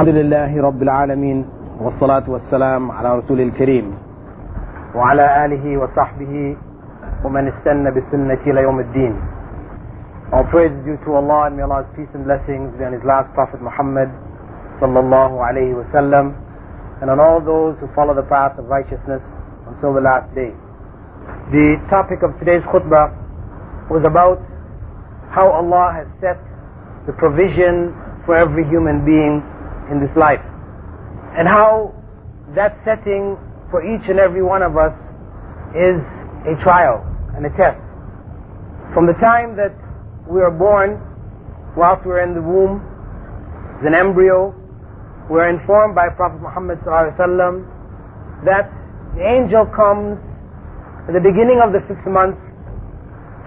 الحمد لله رب العالمين والصلاة والسلام على رسول الكريم وعلى آله وصحبه ومن استنى بسنة إلى يوم الدين All praise is due to Allah and may Allah's peace and blessings be on His last Prophet Muhammad sallallahu alayhi wasallam and on all those who follow the path of righteousness until the last day. The topic of today's khutbah was about how Allah has set the provision for every human being in this life and how that setting for each and every one of us is a trial and a test. From the time that we are born, whilst we're in the womb, as an embryo, we're informed by Prophet Muhammad that the angel comes at the beginning of the fifth month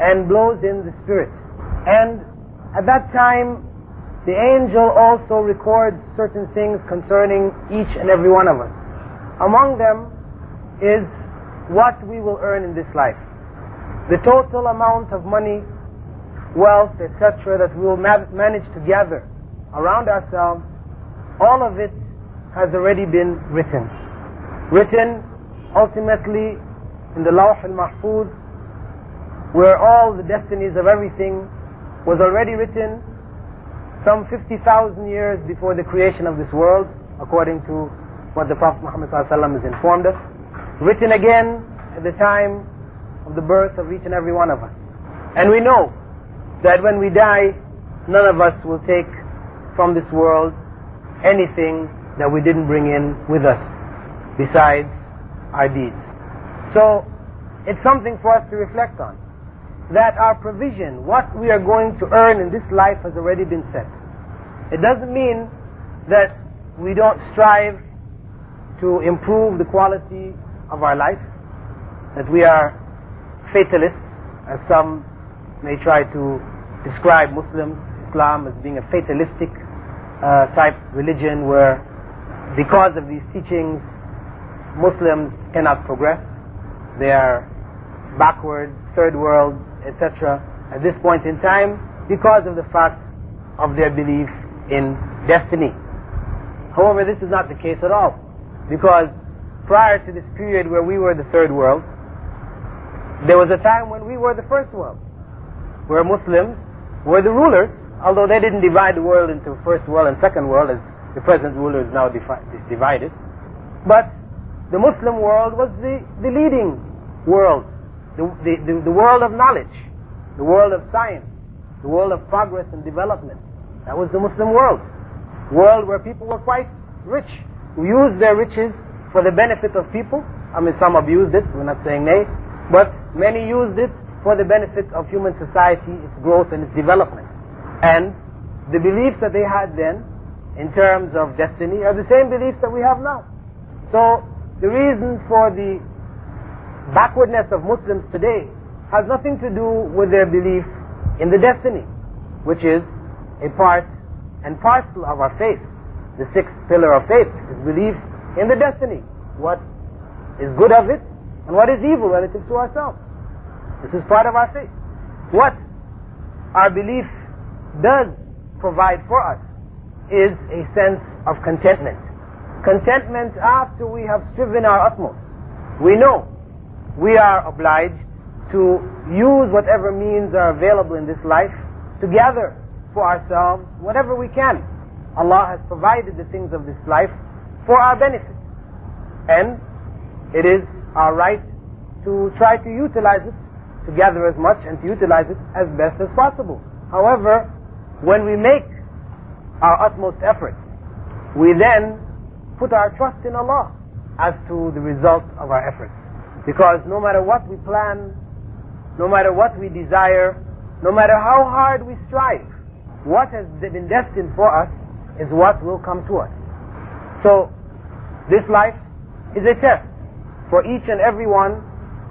and blows in the spirit. And at that time, the angel also records certain things concerning each and every one of us. Among them is what we will earn in this life. The total amount of money, wealth, etc., that we will ma- manage to gather around ourselves, all of it has already been written. Written ultimately in the Lawh al-Mahfuz, where all the destinies of everything was already written some 50,000 years before the creation of this world, according to what the Prophet Muhammad has informed us. Written again at the time of the birth of each and every one of us. And we know that when we die, none of us will take from this world anything that we didn't bring in with us besides our deeds. So it's something for us to reflect on. That our provision, what we are going to earn in this life has already been set. It doesn't mean that we don't strive to improve the quality of our life, that we are fatalists, as some may try to describe Muslims, Islam as being a fatalistic uh, type religion where because of these teachings Muslims cannot progress. They are backward, third world, etc. at this point in time because of the fact of their belief in destiny. However, this is not the case at all because prior to this period where we were the third world, there was a time when we were the first world, where Muslims were the rulers, although they didn't divide the world into first world and second world as the present ruler is now divided. But the Muslim world was the, the leading world, the, the, the world of knowledge, the world of science, the world of progress and development. That was the Muslim world. World where people were quite rich, who used their riches for the benefit of people. I mean, some abused it, we're not saying nay, but many used it for the benefit of human society, its growth and its development. And the beliefs that they had then, in terms of destiny, are the same beliefs that we have now. So, the reason for the backwardness of Muslims today has nothing to do with their belief in the destiny, which is a part and parcel of our faith. The sixth pillar of faith is belief in the destiny. What is good of it and what is evil relative to ourselves. This is part of our faith. What our belief does provide for us is a sense of contentment. Contentment after we have striven our utmost. We know we are obliged to use whatever means are available in this life to gather for ourselves whatever we can. Allah has provided the things of this life for our benefit. And it is our right to try to utilize it, to gather as much and to utilize it as best as possible. However, when we make our utmost efforts, we then put our trust in Allah as to the result of our efforts. Because no matter what we plan, no matter what we desire, no matter how hard we strive, what has been destined for us is what will come to us. So, this life is a test for each and every one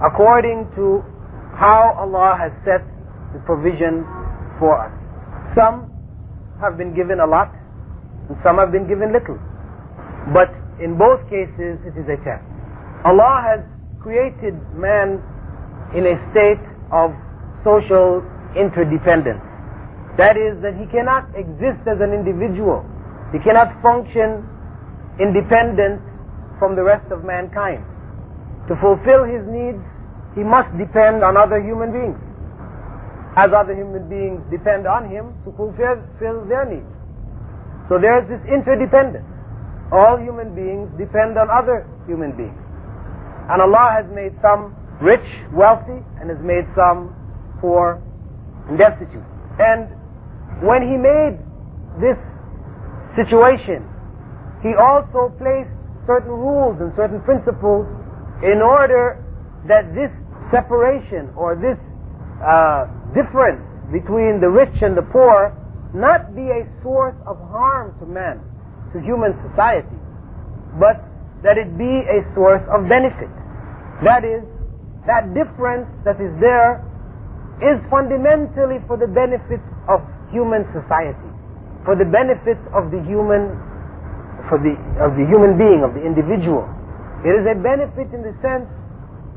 according to how Allah has set the provision for us. Some have been given a lot, and some have been given little. But in both cases, it is a test. Allah has created man in a state of social interdependence. That is, that he cannot exist as an individual He cannot function independent from the rest of mankind. To fulfill his needs, he must depend on other human beings, as other human beings depend on him to fulfill their needs. So there is this interdependence. All human beings depend on other human beings. And Allah has made some rich, wealthy, and has made some poor and destitute. And when He made this situation, He also placed certain rules and certain principles in order that this separation or this uh, difference between the rich and the poor not be a source of harm to man, to human society, but that it be a source of benefit. That is, that difference that is there is fundamentally for the benefit of human society, for the benefit of the human, for the, of the human being, of the individual. It is a benefit in the sense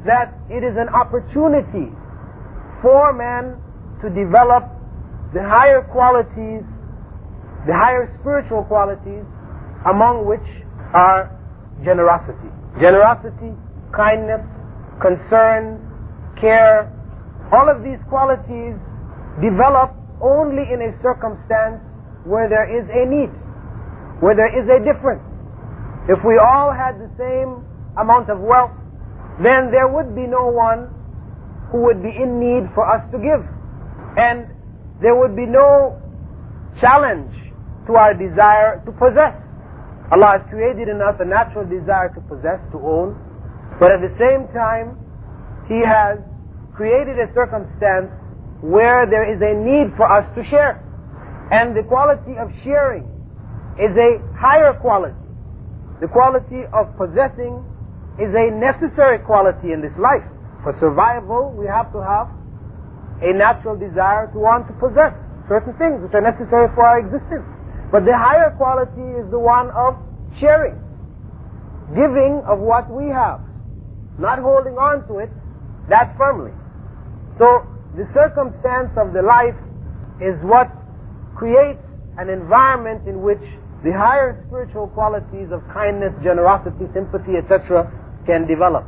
that it is an opportunity for man to develop the higher qualities, the higher spiritual qualities, among which are generosity. Generosity, kindness, concern, care, all of these qualities develop only in a circumstance where there is a need, where there is a difference. If we all had the same amount of wealth, then there would be no one who would be in need for us to give. And there would be no challenge to our desire to possess. Allah has created in us a natural desire to possess, to own, but at the same time, He has created a circumstance where there is a need for us to share. And the quality of sharing is a higher quality. The quality of possessing is a necessary quality in this life. For survival, we have to have a natural desire to want to possess certain things which are necessary for our existence. But the higher quality is the one of sharing, giving of what we have, not holding on to it that firmly. So the circumstance of the life is what creates an environment in which the higher spiritual qualities of kindness, generosity, sympathy, etc. can develop.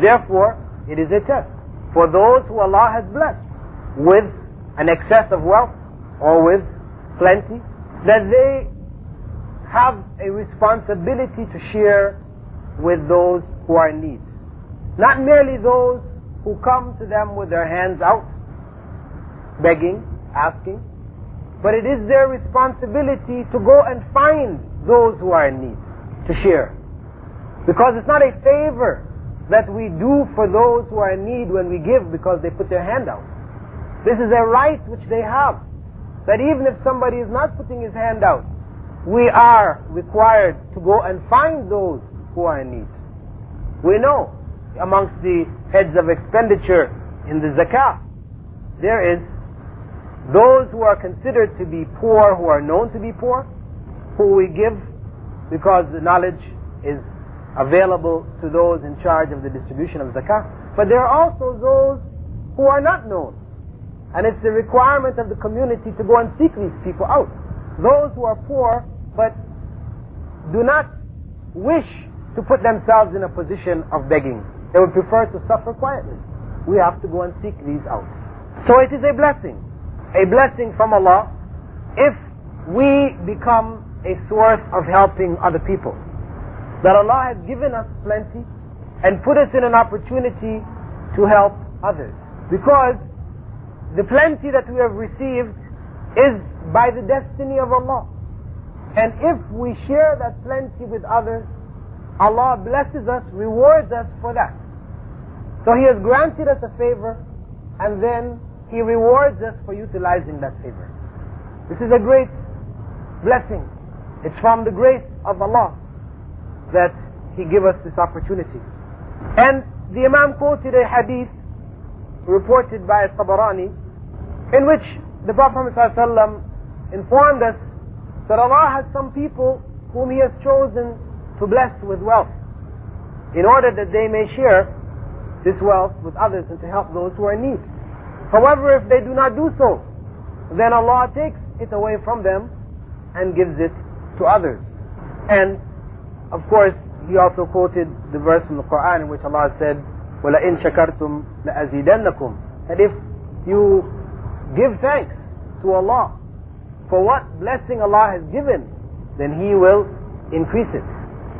Therefore, it is a test for those who Allah has blessed with an excess of wealth or with plenty, that they have a responsibility to share with those who are in need. Not merely those who come to them with their hands out, begging, asking, but it is their responsibility to go and find those who are in need, to share. Because it's not a favor that we do for those who are in need when we give because they put their hand out. This is a right which they have. That even if somebody is not putting his hand out, we are required to go and find those who are in need. We know amongst the heads of expenditure in the zakah, there is those who are considered to be poor, who are known to be poor, who we give because the knowledge is available to those in charge of the distribution of zakah. But there are also those who are not known. And it's the requirement of the community to go and seek these people out. Those who are poor but do not wish to put themselves in a position of begging. They would prefer to suffer quietly. We have to go and seek these out. So it is a blessing. A blessing from Allah if we become a source of helping other people that Allah has given us plenty and put us in an opportunity to help others. Because the plenty that we have received is by the destiny of Allah. And if we share that plenty with others, Allah blesses us, rewards us for that. So He has granted us a favor, and then He rewards us for utilizing that favor. This is a great blessing. It's from the grace of Allah that he give us this opportunity. And the Imam quoted a hadith reported by Tabarani in which the Prophet ﷺ informed us that Allah has some people whom He has chosen to bless with wealth in order that they may share this wealth with others and to help those who are in need. However, if they do not do so, then Allah takes it away from them and gives it to others. And, of course, he also quoted the verse from the Quran in which Allah said, وَلَئِن شَكَرْتُمْ لَأَزِيدَنَّكُمْ That if you give thanks to Allah for what blessing Allah has given, then He will increase it.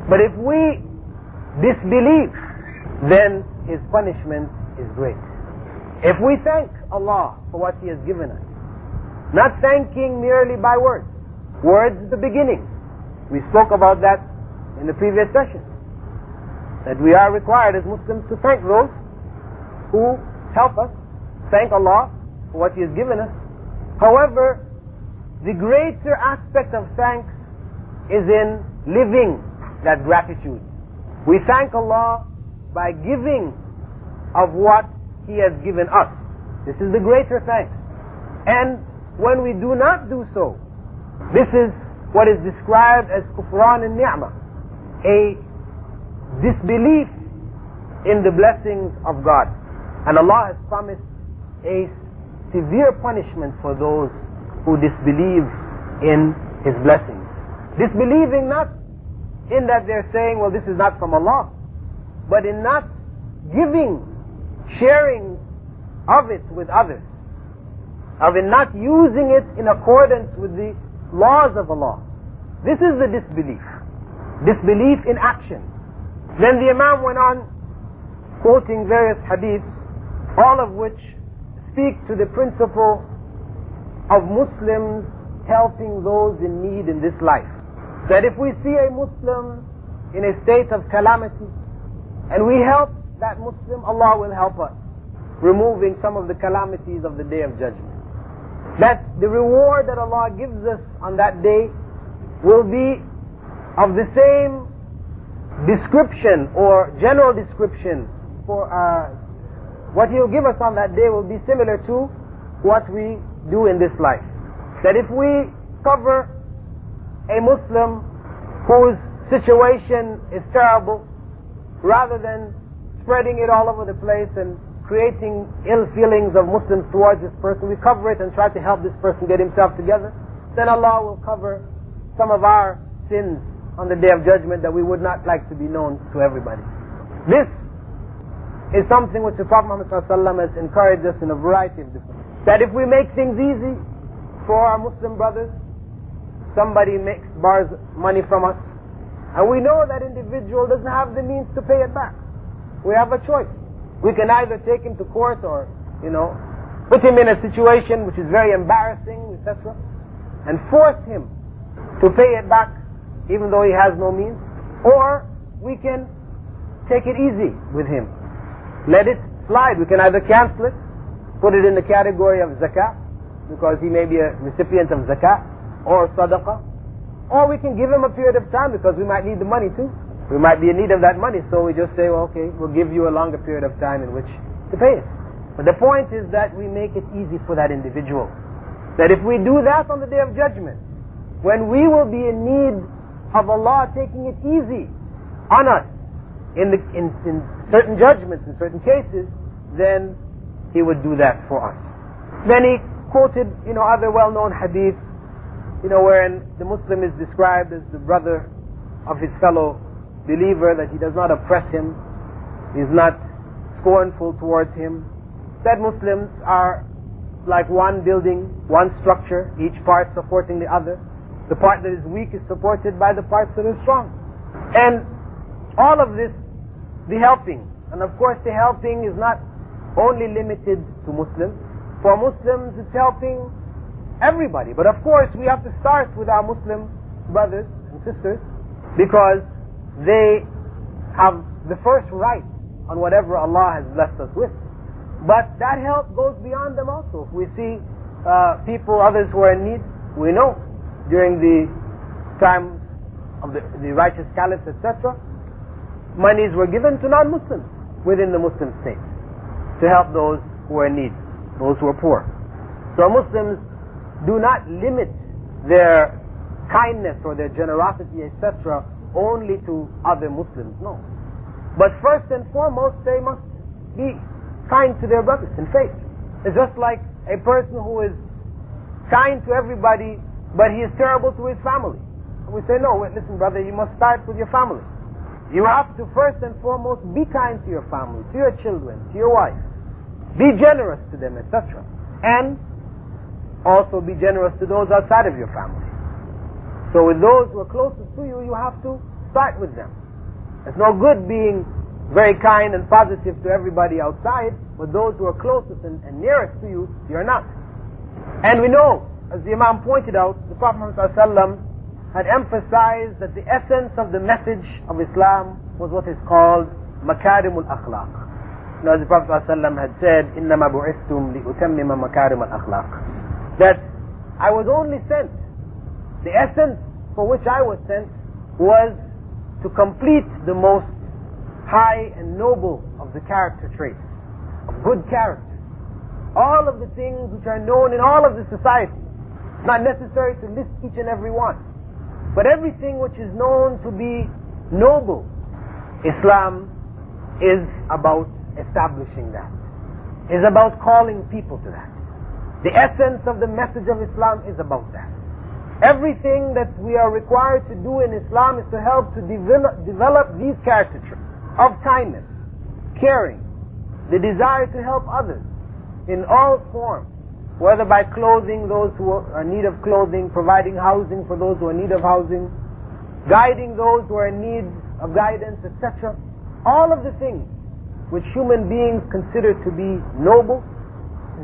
But if we disbelieve, then His punishment is great. If we thank Allah for what He has given us, not thanking merely by words. Words at the beginning. We spoke about that in the previous session. That we are required as Muslims to thank those who help us, thank Allah what He has given us. However, the greater aspect of thanks is in living that gratitude. We thank Allah by giving of what He has given us. This is the greater thanks. And when we do not do so, this is what is described as kufran an-ni'mah, a disbelief in the blessings of God. And Allah has promised a severe punishment for those who disbelieve in His blessings. Disbelieving not in that they're saying, well, this is not from Allah, but in not giving, sharing of it with others, of in not using it in accordance with the laws of Allah. This is the disbelief. Disbelief in action. Then the Imam went on quoting various hadiths, all of which speak to the principle of Muslims helping those in need in this life. That if we see a Muslim in a state of calamity and we help that Muslim, Allah will help us, removing some of the calamities of the day of judgment. That the reward that Allah gives us on that day will be of the same description or general description for what He'll give us on that day will be similar to what we do in this life. That if we cover a Muslim whose situation is terrible, rather than spreading it all over the place and creating ill feelings of Muslims towards this person, we cover it and try to help this person get himself together, then Allah will cover some of our sins on the day of judgment that we would not like to be known to everybody. This is something which the Prophet Muhammad has encouraged us in a variety of different ways. That if we make things easy for our Muslim brothers, somebody makes borrows money from us, and we know that individual doesn't have the means to pay it back. We have a choice. We can either take him to court or, you know, put him in a situation which is very embarrassing, etc., and force him to pay it back even though he has no means, or we can take it easy with him. Let it slide. We can either cancel it, put it in the category of zakat, because he may be a recipient of zakat, or sadaqah. Or we can give him a period of time because we might need the money too. We might be in need of that money, so we just say, well, okay, we'll give you a longer period of time in which to pay it. But the point is that we make it easy for that individual. That if we do that on the day of judgment, when we will be in need of Allah taking it easy on us in, the, in, in certain judgments, in certain cases, then He would do that for us. Then He quoted, you know, other well-known hadiths you know, wherein the Muslim is described as the brother of his fellow believer, that he does not oppress him, is not scornful towards him. That Muslims are like one building, one structure, each part supporting the other. The part that is weak is supported by the parts that are strong. And all of this, the helping, and of course the helping is not only limited to Muslims. For Muslims, it's helping everybody. But of course, we have to start with our Muslim brothers and sisters because they have the first right on whatever Allah has blessed us with. But that help goes beyond them also. If we see uh, people, others who are in need, we know during the time of the, the righteous caliphs, etc., monies were given to non-Muslims within the Muslim state to help those who are in need, those who are poor. So Muslims do not limit their kindness or their generosity, etc., only to other Muslims. No. But first and foremost, they must be kind to their brothers in faith. It's just like a person who is kind to everybody, but he is terrible to his family. We say, no, wait, listen, brother, you must start with your family. You have to first and foremost be kind to your family, to your children, to your wife. Be generous to them, etc. And also be generous to those outside of your family. So with those who are closest to you, you have to start with them. It's no good being very kind and positive to everybody outside, but those who are closest and, and nearest to you, you're not. And we know, as the Imam pointed out, the Prophet Muhammad had emphasized that the essence of the message of Islam was what is called makarim al-akhlaq. Now, as the Prophet ﷺ had said, إِنَّمَا بُعِثْتُمْ لِأُتَمِّمَ مَكَارِمَ الْأَخْلَاقِ That I was only sent, the essence for which I was sent was to complete the most high and noble of the character traits, of good character. All of the things which are known in all of the society. It's not necessary to list each and every one. But everything which is known to be noble, Islam is about establishing that. Is about calling people to that. The essence of the message of Islam is about that. Everything that we are required to do in Islam is to help to develop, develop these character traits of kindness, caring, the desire to help others in all forms whether by clothing those who are in need of clothing, providing housing for those who are in need of housing, guiding those who are in need of guidance, etc. All of the things which human beings consider to be noble,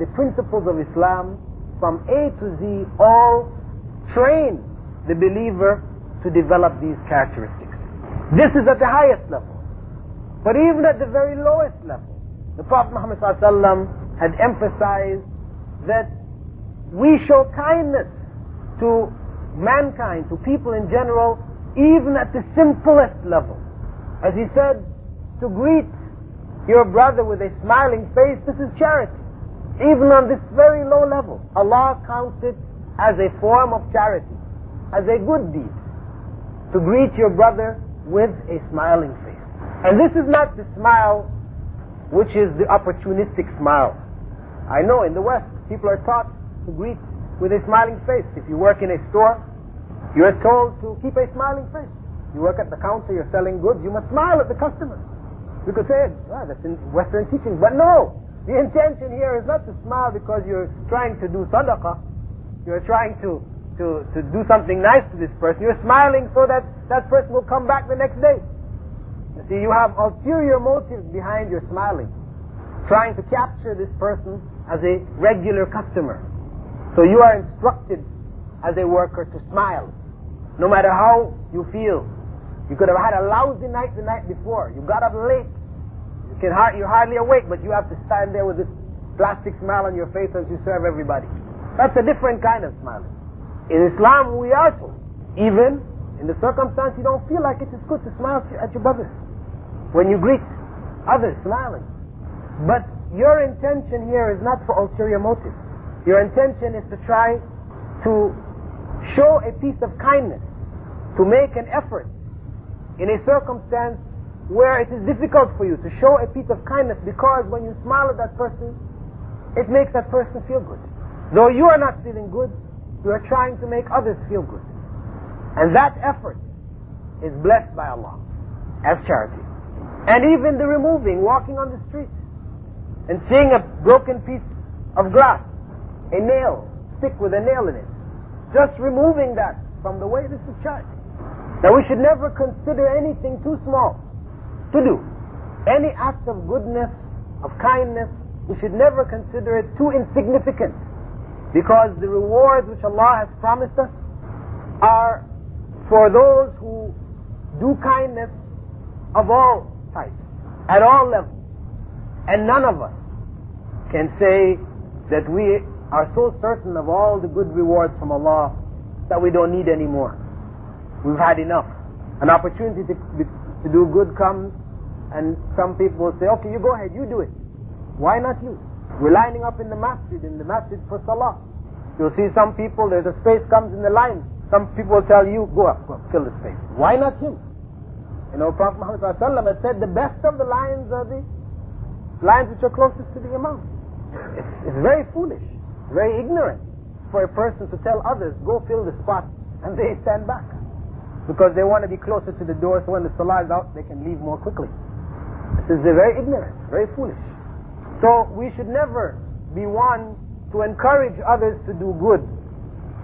the principles of Islam, from A to Z, all train the believer to develop these characteristics. This is at the highest level. But even at the very lowest level, the Prophet Muhammad had emphasized that we show kindness to mankind, to people in general, even at the simplest level. As he said, to greet your brother with a smiling face, this is charity. Even on this very low level, Allah counts it as a form of charity, as a good deed, to greet your brother with a smiling face. And this is not the smile which is the opportunistic smile. I know in the West, People are taught to greet with a smiling face. If you work in a store, you are told to keep a smiling face. You work at the counter, you're selling goods, you must smile at the customer. You could say, oh, that's in Western teaching. But no, the intention here is not to smile because you're trying to do sadaqah. You're trying to, to, to do something nice to this person. You're smiling so that that person will come back the next day. You see, you have ulterior motives behind your smiling. Trying to capture this person as a regular customer. So you are instructed as a worker to smile. No matter how you feel. You could have had a lousy night the night before. You got up late. You can you're hardly awake, but you have to stand there with this plastic smile on your face as you serve everybody. That's a different kind of smiling. In Islam, we are told, even in the circumstance you don't feel like it, it's good to smile at your brother. When you greet others, smiling. But your intention here is not for ulterior motives. Your intention is to try to show a piece of kindness, to make an effort in a circumstance where it is difficult for you to show a piece of kindness because when you smile at that person, it makes that person feel good. Though you are not feeling good, you are trying to make others feel good. And that effort is blessed by Allah as charity. And even the removing, walking on the street, and seeing a broken piece of glass, a nail, stick with a nail in it, just removing that from the way this is charged. Now we should never consider anything too small to do. Any act of goodness, of kindness, we should never consider it too insignificant because the rewards which Allah has promised us are for those who do kindness of all types, at all levels. And none of us can say that we are so certain of all the good rewards from Allah that we don't need any more. We've had enough. An opportunity to, to do good comes, and some people will say, okay, you go ahead, you do it. Why not you? We're lining up in the masjid, in the masjid for salah. You'll see some people, there's a space comes in the line. Some people tell you, go up, go up, fill the space. Why not him? You know, Prophet Muhammad had said the best of the lines are the lines which are closest to the Imam. It's, it's very foolish, very ignorant for a person to tell others, go fill the spot, and they stand back. because they want to be closer to the door so when the salah is out, they can leave more quickly. This is very ignorant, very foolish. So we should never be one to encourage others to do good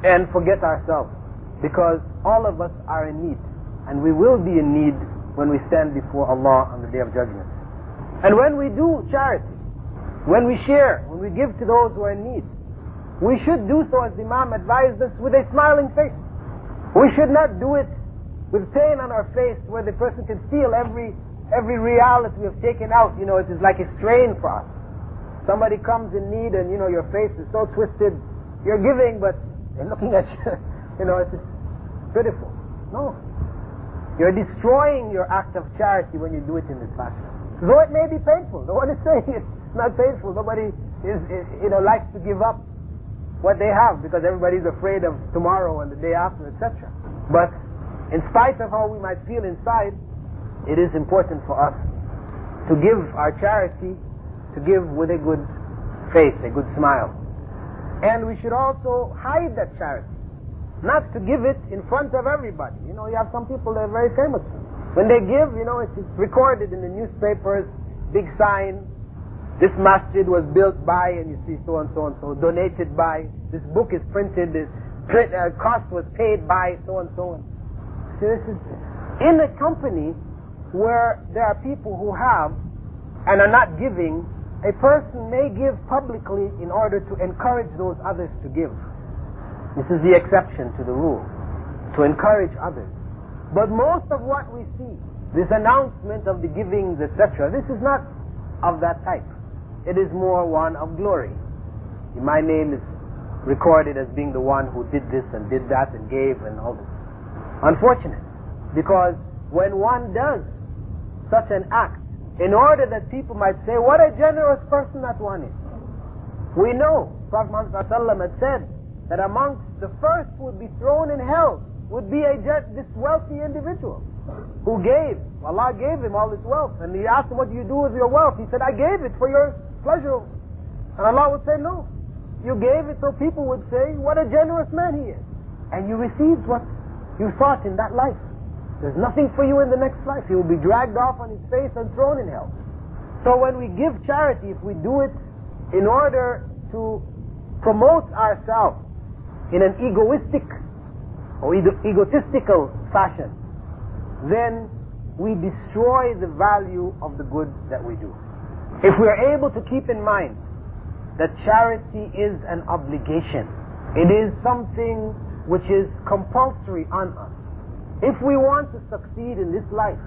and forget ourselves because all of us are in need and we will be in need when we stand before Allah on the day of judgment. And when we do charity, when we share, when we give to those who are in need, we should do so as the Imam advised us with a smiling face. We should not do it with pain on our face where the person can feel every every reality we have taken out. You know, it is like a strain for us. Somebody comes in need and you know your face is so twisted. You're giving but they're looking at you. You know, it's pitiful. No. You're destroying your act of charity when you do it in this fashion. Though it may be painful. No one is saying it's not painful. Nobody is, you know, likes to give up what they have because everybody's afraid of tomorrow and the day after, etc. But in spite of how we might feel inside, it is important for us to give our charity, to give with a good face, a good smile. And we should also hide that charity. Not to give it in front of everybody. You know, you have some people that are very famous. When they give, you know, it's recorded in the newspapers, big sign, this masjid was built by, and you see so and so and so, donated by, this book is printed, this print, uh, cost was paid by, so and so. So this is in a company where there are people who have and are not giving, a person may give publicly in order to encourage those others to give. This is the exception to the rule, to encourage others. But most of what we see, this announcement of the givings, etc., this is not of that type. It is more one of glory. My name is recorded as being the one who did this and did that and gave and all this. Unfortunate. Because when one does such an act, in order that people might say, what a generous person that one is. We know, Prophet Muhammad had said, that amongst the first would be thrown in hell would be a just, this wealthy individual who gave. Allah gave him all his wealth. And he asked him, what do you do with your wealth? He said, I gave it for your pleasure. And Allah would say, no. You gave it so people would say, what a generous man he is. And you received what you thought in that life. There's nothing for you in the next life. He will be dragged off on his face and thrown in hell. So when we give charity, if we do it in order to promote ourselves in an egoistic or egotistical fashion, then we destroy the value of the good that we do. If we are able to keep in mind that charity is an obligation, it is something which is compulsory on us. If we want to succeed in this life,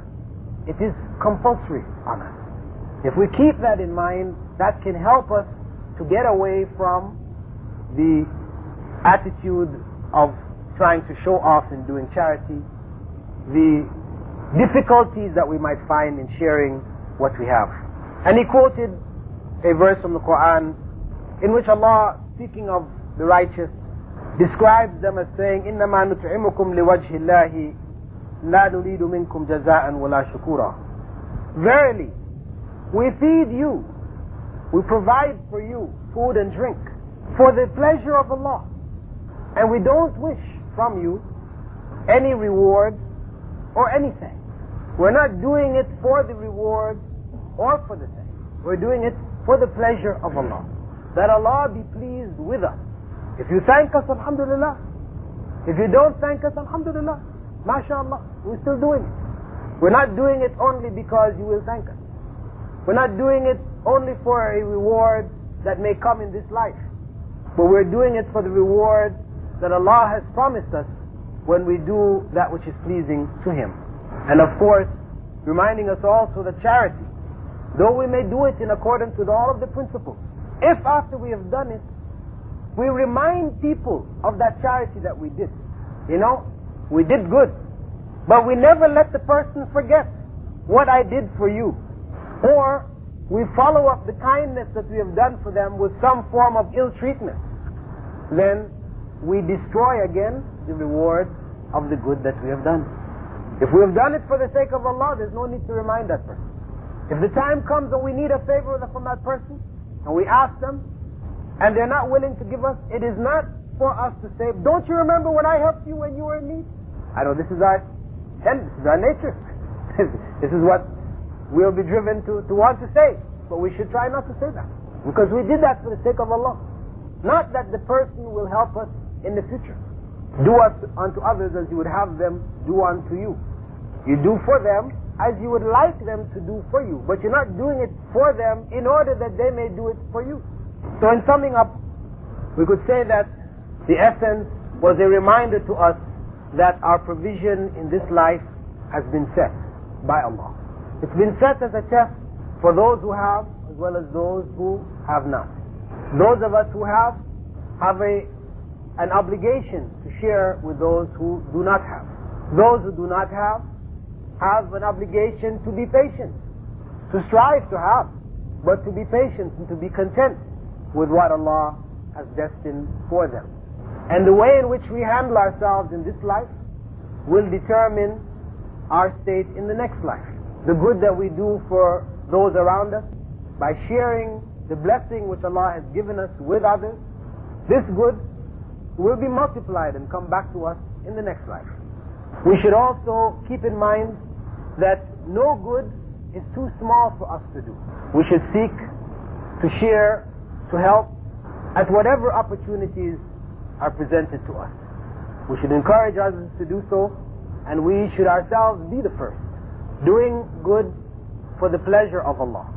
it is compulsory on us. If we keep that in mind, that can help us to get away from the attitude of trying to show off in doing charity, the difficulties that we might find in sharing what we have. And he quoted a verse from the Quran in which Allah, speaking of the righteous, describes them as saying, إِنَّمَا نُطْعِمُكُمْ لِوَجْهِ اللَّهِ لَا نُرِيدُ مِنْكُمْ جَزَاءً وَلَا شُكُورًا Verily, we feed you, we provide for you food and drink for the pleasure of Allah and we don't wish from you any reward or anything. We're not doing it for the reward or for the thing. We're doing it for the pleasure of Allah. That Allah be pleased with us. If you thank us, Alhamdulillah. If you don't thank us, Alhamdulillah. MashaAllah. We're still doing it. We're not doing it only because you will thank us. We're not doing it only for a reward that may come in this life. But we're doing it for the reward that Allah has promised us when we do that which is pleasing to Him. And of course, reminding us also that charity, though we may do it in accordance with all of the principles, if after we have done it, we remind people of that charity that we did. You know, we did good. But we never let the person forget what I did for you. Or we follow up the kindness that we have done for them with some form of ill treatment. Then we destroy again the reward of the good that we have done. If we have done it for the sake of Allah, there's no need to remind that person. If the time comes and we need a favor from that person, and we ask them, and they're not willing to give us, it is not for us to say, don't you remember when I helped you when you were in need? I know this is our And this is our nature. this is what we'll be driven to, to want to say. But we should try not to say that. Because we did that for the sake of Allah. Not that the person will help us in the future. Do unto others as you would have them do unto you. You do for them as you would like them to do for you. But you're not doing it for them in order that they may do it for you. So in summing up, we could say that the essence was a reminder to us that our provision in this life has been set by Allah. It's been set as a test for those who have as well as those who have not. Those of us who have have a, an obligation to share with those who do not have. Those who do not have have an obligation to be patient, to strive to have, but to be patient and to be content with what Allah has destined for them. And the way in which we handle ourselves in this life will determine our state in the next life. The good that we do for those around us by sharing the blessing which Allah has given us with others, this good will be multiplied and come back to us in the next life. We should also keep in mind that no good is too small for us to do. We should seek to share, to help at whatever opportunities are presented to us. We should encourage others to do so, and we should ourselves be the first, doing good for the pleasure of Allah,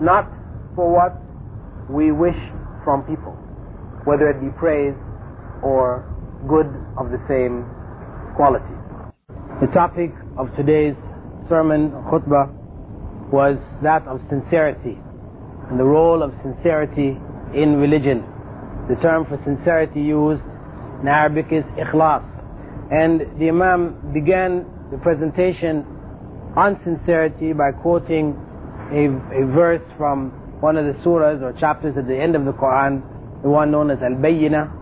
not for what we wish from people, whether it be praise or good of the same quality. The topic of today's sermon, khutbah, was that of sincerity and the role of sincerity in religion. The term for sincerity used in Arabic is ikhlas. And the Imam began the presentation on sincerity by quoting a, a verse from one of the surahs or chapters at the end of the Quran, the one known as Al-Bayyinah.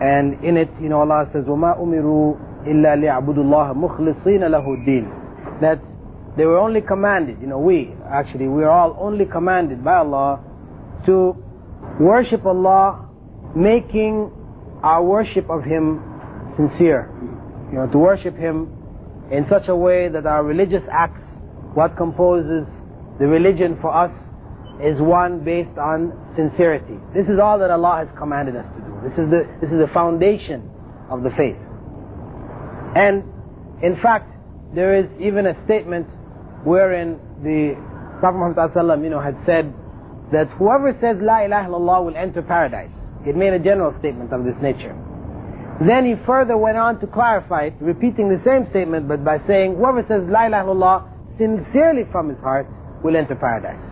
And in it, you know, Allah says, وَمَا أُمِرُوا إِلَّا لِيَعْبُدُوا اللَّهَ مُخْلِصِينَ لَهُ الدِّينَ That they were only commanded, you know, we, actually, we are all only commanded by Allah to worship Allah, making our worship of Him sincere. You know, to worship Him in such a way that our religious acts, what composes the religion for us, is one based on sincerity. This is all that Allah has commanded us to do. This is the, this is the foundation of the faith. And in fact, there is even a statement wherein the Prophet Muhammad you know, had said that whoever says La ilaha illallah will enter paradise. It made a general statement of this nature. Then he further went on to clarify it, repeating the same statement, but by saying, whoever says La ilaha illallah sincerely from his heart will enter paradise.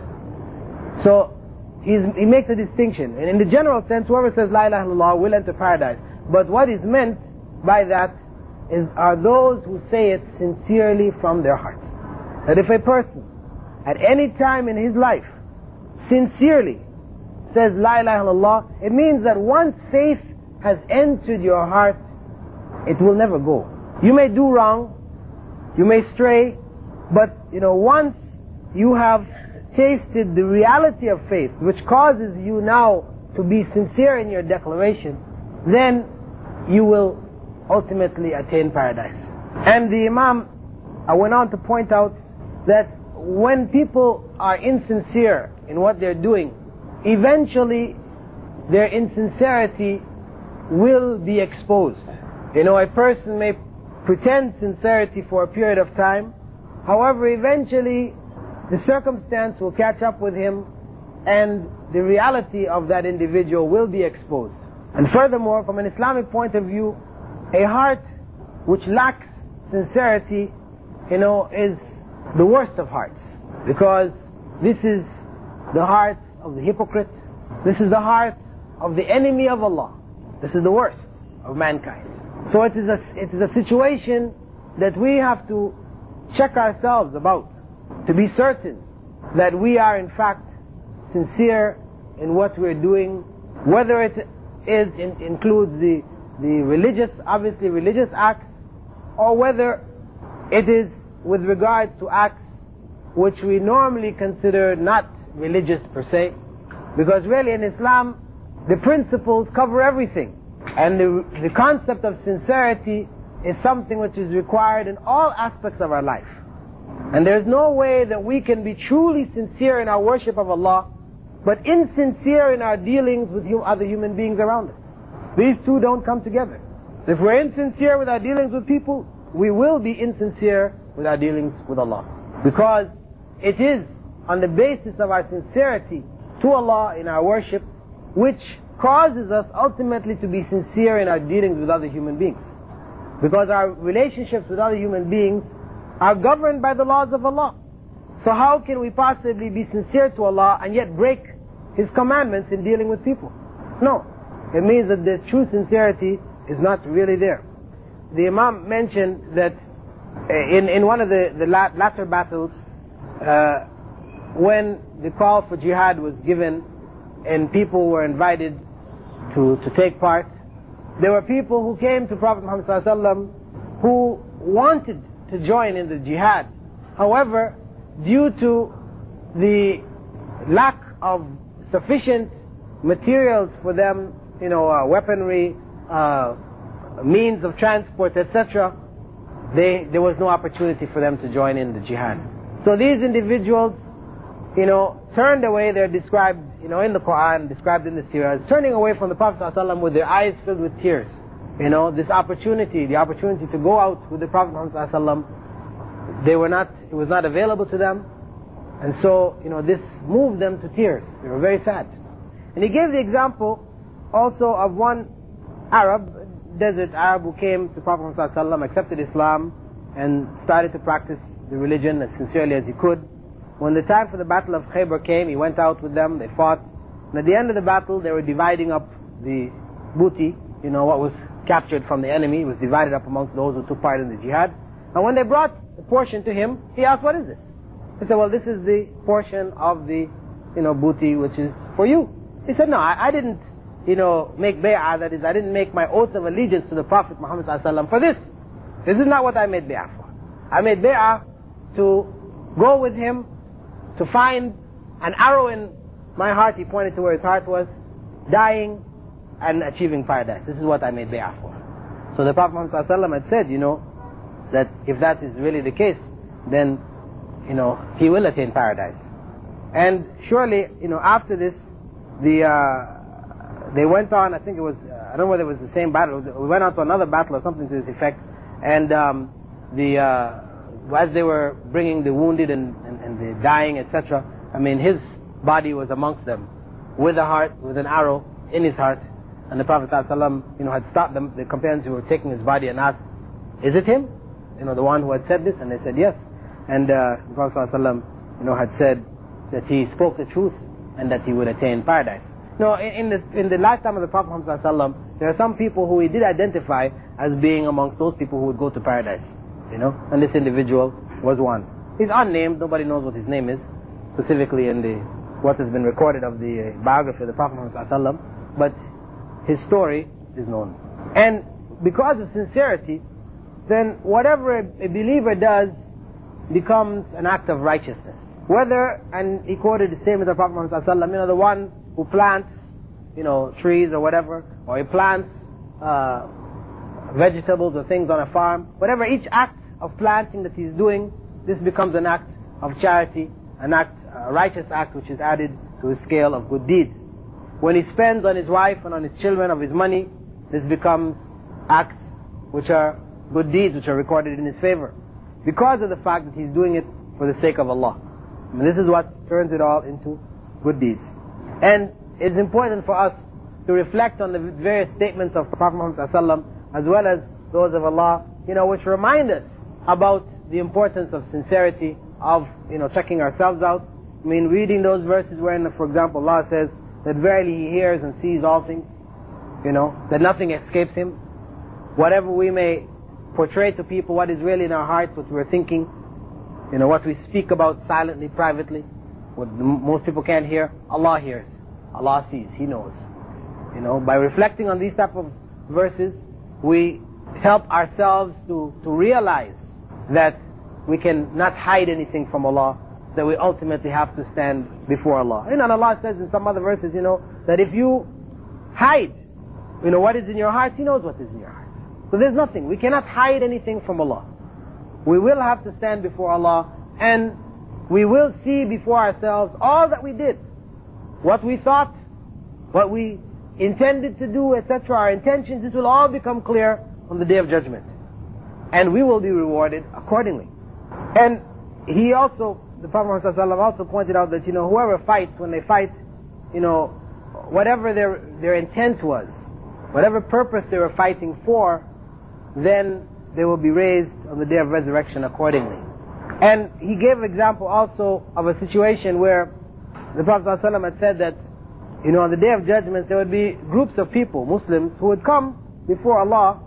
So, he makes a distinction. And in the general sense, whoever says La ilaha illallah will enter paradise. But what is meant by that is, are those who say it sincerely from their hearts. That if a person, at any time in his life, sincerely says La ilaha illallah, it means that once faith has entered your heart, it will never go. You may do wrong, you may stray, but you know, once you have tasted the reality of faith, which causes you now to be sincere in your declaration, then you will ultimately attain paradise. And the Imam I went on to point out that when people are insincere in what they're doing, eventually their insincerity will be exposed. You know, a person may pretend sincerity for a period of time, however, eventually the circumstance will catch up with him and the reality of that individual will be exposed. And furthermore, from an Islamic point of view, a heart which lacks sincerity, you know, is the worst of hearts. Because this is the heart of the hypocrite. This is the heart of the enemy of Allah. This is the worst of mankind. So it is a, it is a situation that we have to check ourselves about to be certain that we are in fact sincere in what we're doing, whether it is in, includes the, the religious, obviously religious acts, or whether it is with regard to acts which we normally consider not religious per se, because really in Islam, the principles cover everything. And the, the concept of sincerity is something which is required in all aspects of our life. And there's no way that we can be truly sincere in our worship of Allah, but insincere in our dealings with other human beings around us. These two don't come together. If we're insincere with our dealings with people, we will be insincere with our dealings with Allah. Because it is on the basis of our sincerity to Allah in our worship which causes us ultimately to be sincere in our dealings with other human beings. Because our relationships with other human beings are governed by the laws of Allah. So how can we possibly be sincere to Allah and yet break His commandments in dealing with people? No. It means that the true sincerity is not really there. The Imam mentioned that uh, in, in one of the, the latter battles, uh, when the call for jihad was given and people were invited to, to take part, there were people who came to Prophet Muhammad who wanted to join in the jihad. However, due to the lack of sufficient materials for them, you know, uh, weaponry, uh, means of transport, etc., they, there was no opportunity for them to join in the jihad. So these individuals, you know, turned away. They're described, you know, in the Quran, described in the Sirah, turning away from the Prophet ﷺ with their eyes filled with tears. You know, this opportunity, the opportunity to go out with the Prophet Muhammad they were not, it was not available to them. And so, you know, this moved them to tears. They were very sad. And he gave the example also of one Arab, desert Arab who came to Prophet Muhammad accepted Islam, and started to practice the religion as sincerely as he could. When the time for the battle of Khaybar came, he went out with them, they fought. And at the end of the battle, they were dividing up the booty, you know, what was captured from the enemy. It was divided up amongst those who took part in the jihad. And when they brought the portion to him, he asked, what is this? He said, well, this is the portion of the, you know, booty which is for you. He said, no, I, I didn't, you know, make bay'ah, that is, I didn't make my oath of allegiance to the Prophet Muhammad for this. This is not what I made bay'ah for. I made bay'ah to go with him, to find an arrow in my heart, he pointed to where his heart was, dying and achieving paradise. This is what I made bay'ah for. So the Prophet Muhammad had said, you know, that if that is really the case, then, you know, he will attain paradise. And surely, you know, after this, the, uh, they went on, I think it was, uh, I don't know whether it was the same battle, we went on to another battle or something to this effect, and um, the, uh, as they were bringing the wounded and, and, and the dying, etc., I mean, his body was amongst them, with a heart, with an arrow in his heart, and the Prophet ﷺ, you know, had stopped them, the companions who were taking his body and asked, is it him? You know, the one who had said this? And they said, yes. And uh, the Prophet ﷺ, you know, had said that he spoke the truth and that he would attain paradise. No, in, in, the, in the lifetime of the Prophet Muhammad ﷺ, there are some people who he did identify as being amongst those people who would go to paradise. You know, and this individual was one. He's unnamed, nobody knows what his name is, specifically in the what has been recorded of the uh, biography of the Prophet Muhammad ﷺ, but his story is known. And because of sincerity, then whatever a believer does becomes an act of righteousness. Whether, and he quoted the statement of the Prophet Muhammad ﷺ, you know, the one who plants, you know, trees or whatever, or he plants uh, vegetables or things on a farm, whatever each act of planting that he's doing, this becomes an act of charity, an act, a righteous act which is added to the scale of good deeds. When he spends on his wife and on his children of his money, this becomes acts which are good deeds which are recorded in his favor. Because of the fact that he's doing it for the sake of Allah. And this is what turns it all into good deeds. And it's important for us to reflect on the various statements of Prophet Muhammad as well as those of Allah, you know, which remind us about the importance of sincerity, of, you know, checking ourselves out. I mean, reading those verses wherein, for example, Allah says that verily He hears and sees all things, you know, that nothing escapes Him. Whatever we may portray to people what is really in our hearts, what we're thinking, you know, what we speak about silently, privately, what most people can't hear, Allah hears. Allah sees, He knows. You know, by reflecting on these type of verses, we help ourselves to, to realize that we can not hide anything from Allah, that we ultimately have to stand before Allah. And Allah says in some other verses, you know, that if you hide, you know, what is in your heart, He knows what is in your heart. So there's nothing. We cannot hide anything from Allah. We will have to stand before Allah and we will see before ourselves all that we did. What we thought, what we intended to do, etc. Our intentions, this will all become clear on the day of judgment. And we will be rewarded accordingly. And he also, the Prophet also pointed out that, you know, whoever fights, when they fight, you know, whatever their, their intent was, whatever purpose they were fighting for, then they will be raised on the day of resurrection accordingly. And he gave an example also of a situation where the Prophet ﷺ had said that, you know, on the day of judgment there would be groups of people, Muslims, who would come before Allah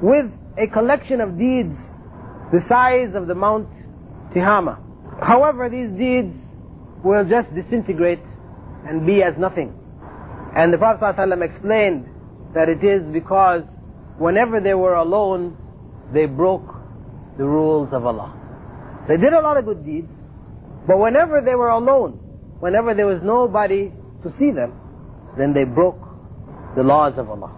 with a collection of deeds the size of the Mount Tihama. However, these deeds will just disintegrate and be as nothing. And the Prophet ﷺ explained that it is because whenever they were alone, they broke the rules of Allah. They did a lot of good deeds, but whenever they were alone, whenever there was nobody to see them, then they broke the laws of Allah.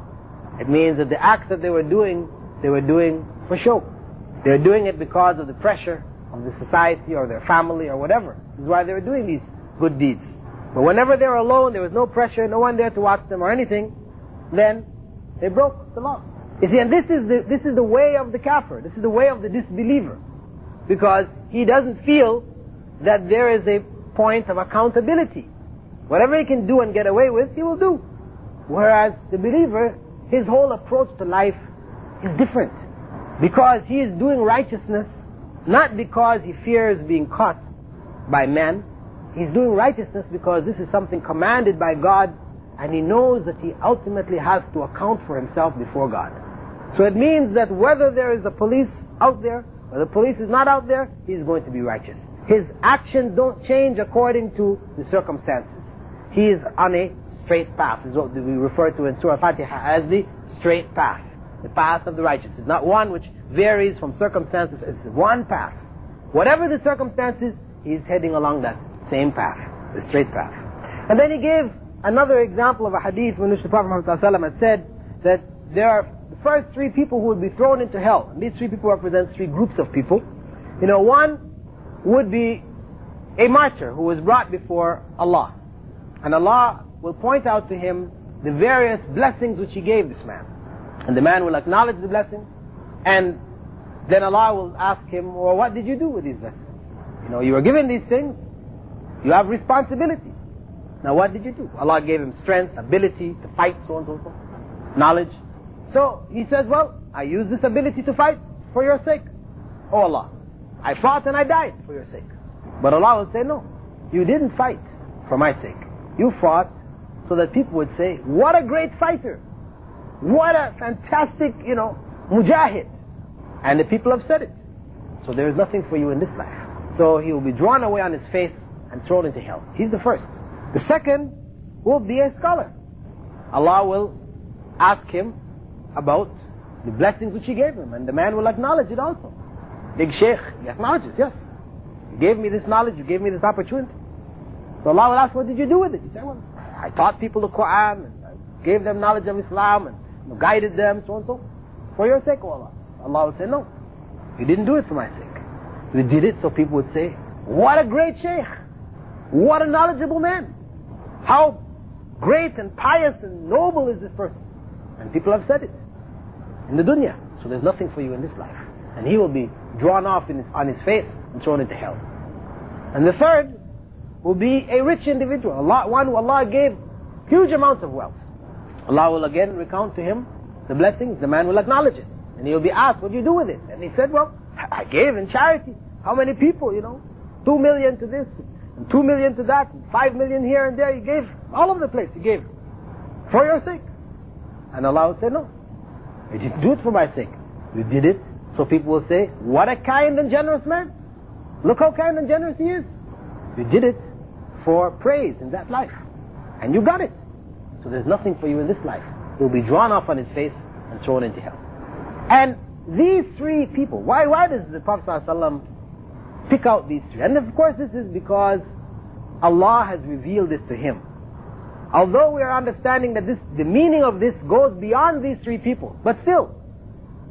It means that the acts that they were doing, they were doing for show. They were doing it because of the pressure of the society or their family or whatever. This is why they were doing these good deeds. But whenever they were alone, there was no pressure, no one there to watch them or anything, then they broke the law. You see, and this is the, this is the way of the kafir. This is the way of the disbeliever. Because he doesn't feel that there is a point of accountability. Whatever he can do and get away with, he will do. Whereas the believer, his whole approach to life is different. Because he is doing righteousness, not because he fears being caught by men. He's doing righteousness because this is something commanded by God and he knows that he ultimately has to account for himself before God. So it means that whether there is a police out there or the police is not out there, he's going to be righteous. His actions don't change according to the circumstances. He is on a straight path. Is what we refer to in Surah Fatiha as the straight path. The path of the righteous. It's not one which varies from circumstances. It's one path. Whatever the circumstances, he's heading along that same path, the straight path. And then he gave another example of a hadith in the Prophet Muhammad had said that there are the first three people who would be thrown into hell. And these three people represent three groups of people. You know, one would be a martyr who was brought before Allah. And Allah will point out to him the various blessings which He gave this man. And the man will acknowledge the blessing. And then Allah will ask him, well, what did you do with these blessings? You know, you were given these things. You have responsibilities. Now what did you do? Allah gave him strength, ability to fight, so on and so forth. Knowledge. So he says, well, I used this ability to fight for your sake. Oh Allah, I fought and I died for your sake. But Allah will say, no, you didn't fight for my sake. You fought so that people would say, what a great fighter. What a fantastic, you know, mujahid. And the people have said it. So there is nothing for you in this life. So he will be drawn away on his face and thrown into hell. He's the first. The second will be a scholar. Allah will ask him about the blessings which he gave him, and the man will acknowledge it also. Big sheikh, he acknowledges, yes. You gave me this knowledge, you gave me this opportunity. So Allah will ask, what did you do with it? He said, well, I taught people the Quran, and I gave them knowledge of Islam, and guided them, so and so. For your sake, O Allah. Allah will say, no. You didn't do it for my sake. You did it so people would say, what a great sheikh. What a knowledgeable man. How great and pious and noble is this person. And people have said it in the dunya. So there's nothing for you in this life. And he will be drawn off his, on his face and thrown into hell. And the third will be a rich individual. Allah, one who Allah gave huge amounts of wealth. Allah will again recount to him the blessings. The man will acknowledge it. And he will be asked, what do you do with it? And he said, well, I gave in charity. How many people, you know? Two million to this, and two million to that, and five million here and there. He gave all over the place. He gave for your sake. And Allah will say, no. You didn't do it for my sake. You did it so people will say, what a kind and generous man. Look how kind and generous he is. You did it for praise in that life. And you got it. So there's nothing for you in this life. He'll be drawn off on his face and thrown into hell. And these three people, why, why does the Prophet ﷺ pick out these three? And of course this is because Allah has revealed this to him. Although we are understanding that this, the meaning of this goes beyond these three people, but still,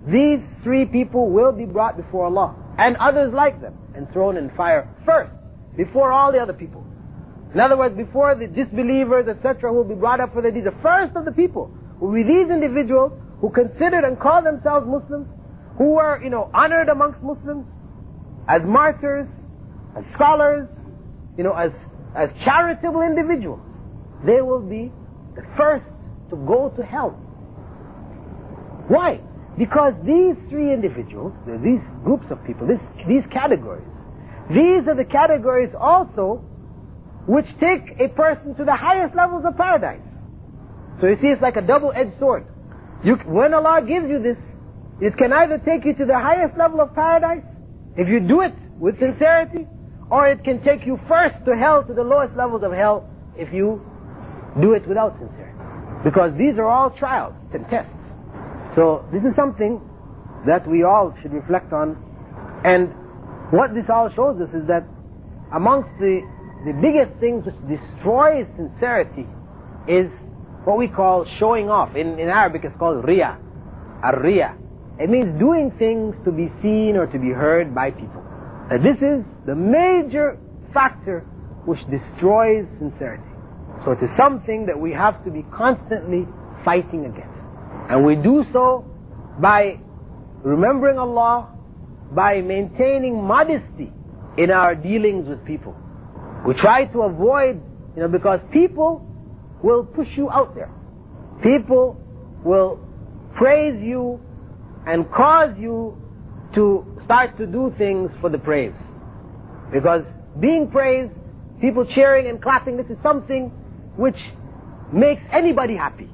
these three people will be brought before Allah and others like them and thrown in fire first before all the other people. In other words, before the disbelievers, etc., who will be brought up for the deeds, the first of the people will be these individuals who considered and called themselves Muslims, who were, you know, honored amongst Muslims as martyrs, as scholars, you know, as, as charitable individuals. They will be the first to go to hell. Why? Because these three individuals, these groups of people, this, these categories, these are the categories also which take a person to the highest levels of paradise. So you see, it's like a double-edged sword. You, when Allah gives you this, it can either take you to the highest level of paradise, if you do it with sincerity, or it can take you first to hell, to the lowest levels of hell, if you do it without sincerity. Because these are all trials and tests. So this is something that we all should reflect on. And what this all shows us is that amongst the, the biggest things which destroys sincerity is what we call showing off. In, in Arabic it's called riya. Ar-riya. It means doing things to be seen or to be heard by people. And this is the major factor which destroys sincerity. So it is something that we have to be constantly fighting against. And we do so by remembering Allah, by maintaining modesty in our dealings with people. We try to avoid, you know, because people will push you out there. People will praise you and cause you to start to do things for the praise. Because being praised, people cheering and clapping, this is something which makes anybody happy.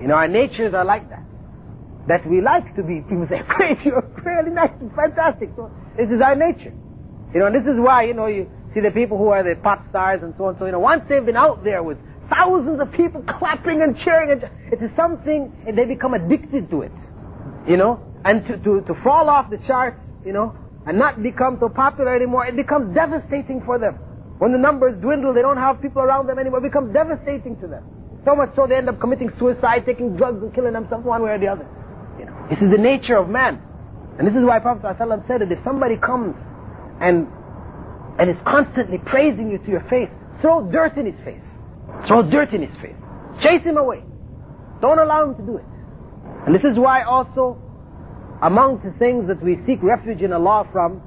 You know, our natures are like that. That we like to be, people say, great, you're really nice, and fantastic. So this is our nature. You know, and this is why, you know, you see the people who are the pop stars and so on. So, you know, once they've been out there with thousands of people clapping and cheering, it is something, and they become addicted to it. You know, and to, to, to fall off the charts, you know, and not become so popular anymore, it becomes devastating for them. When the numbers dwindle, they don't have people around them anymore, it becomes devastating to them. So much so they end up committing suicide, taking drugs and killing themselves one way or the other. You know, this is the nature of man. And this is why Prophet ﷺ said that if somebody comes and and is constantly praising you to your face, throw dirt in his face. Throw dirt in his face. Chase him away. Don't allow him to do it. And this is why also among the things that we seek refuge in Allah from,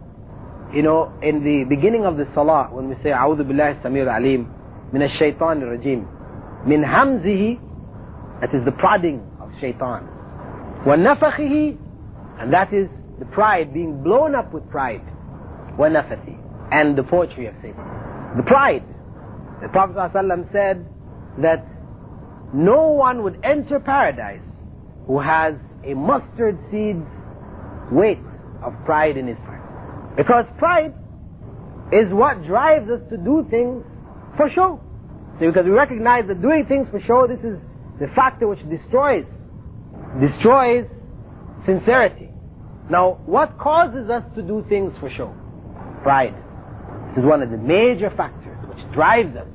you know, in the beginning of the salah, when we say, أعوذ بالله السميع العليم من الشيطان الرجيم min hamzihi, that is the prodding of shaitan. وَنَفَخِهِ And that is the pride, being blown up with pride. وَنَفَثِهِ and the poetry of Satan. The pride. The Prophet ﷺ said that no one would enter paradise who has a mustard seed's weight of pride in his heart. Because pride is what drives us to do things for show. See, because we recognize that doing things for show, this is the factor which destroys, destroys sincerity. Now, what causes us to do things for show? Pride. This is one of the major factors which drives us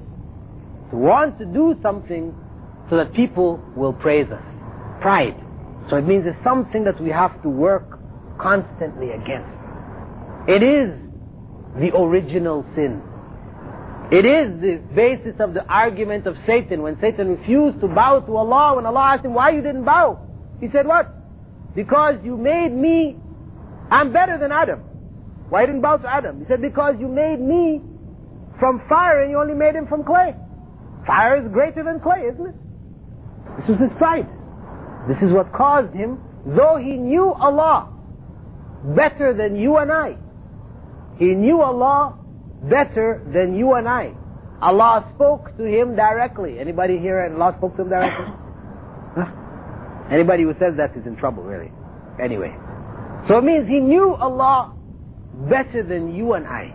to want to do something so that people will praise us. Pride. So it means it's something that we have to work constantly against. It is the original sin. It is the basis of the argument of Satan. When Satan refused to bow to Allah, when Allah asked him, why you didn't bow? He said, what? Because you made me, I'm better than Adam. Why didn't bow to Adam? He said, because you made me from fire and you only made him from clay. Fire is greater than clay, isn't it? This was his pride. This is what caused him, though he knew Allah better than you and I. He knew Allah better than you and I. Allah spoke to him directly. Anybody here and Allah spoke to him directly? Anybody who says that is in trouble, really. Anyway. So it means he knew Allah better than you and I.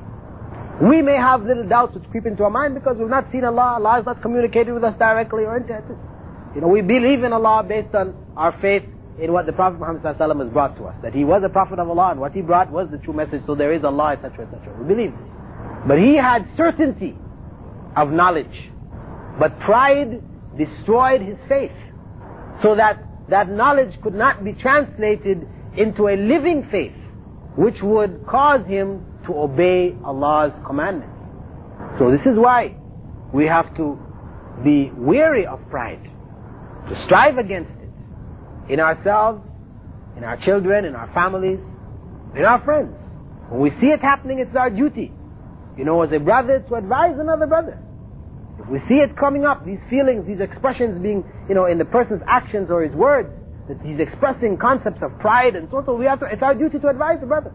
We may have little doubts which creep into our mind because we've not seen Allah. Allah has not communicated with us directly or anything You know, we believe in Allah based on our faith in what the Prophet Muhammad has brought to us. That he was a Prophet of Allah and what he brought was the true message. So there is Allah, etc., etc. We believe this. But he had certainty of knowledge. But pride destroyed his faith. So that that knowledge could not be translated into a living faith, which would cause him to obey Allah's commandments. So this is why we have to be weary of pride, to strive against it in ourselves, in our children, in our families, in our friends. When we see it happening, it's our duty, you know, as a brother to advise another brother. If we see it coming up, these feelings, these expressions being, you know, in the person's actions or his words, that he's expressing concepts of pride and so on, so we have to, it's our duty to advise the brother.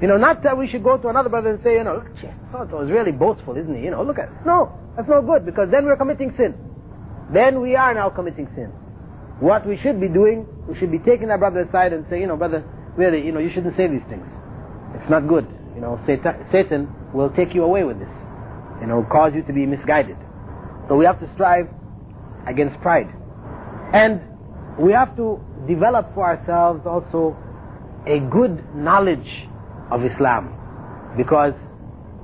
You know, not that we should go to another brother and say, you know, look, so-and-so is really boastful, isn't he? You know, look at, it. no, that's no good because then we're committing sin. Then we are now committing sin. What we should be doing, we should be taking our brother aside and say, you know, brother, really, you know, you shouldn't say these things. It's not good. You know, Satan will take you away with this. You know, cause you to be misguided. So we have to strive against pride. And we have to develop for ourselves also a good knowledge of Islam. Because,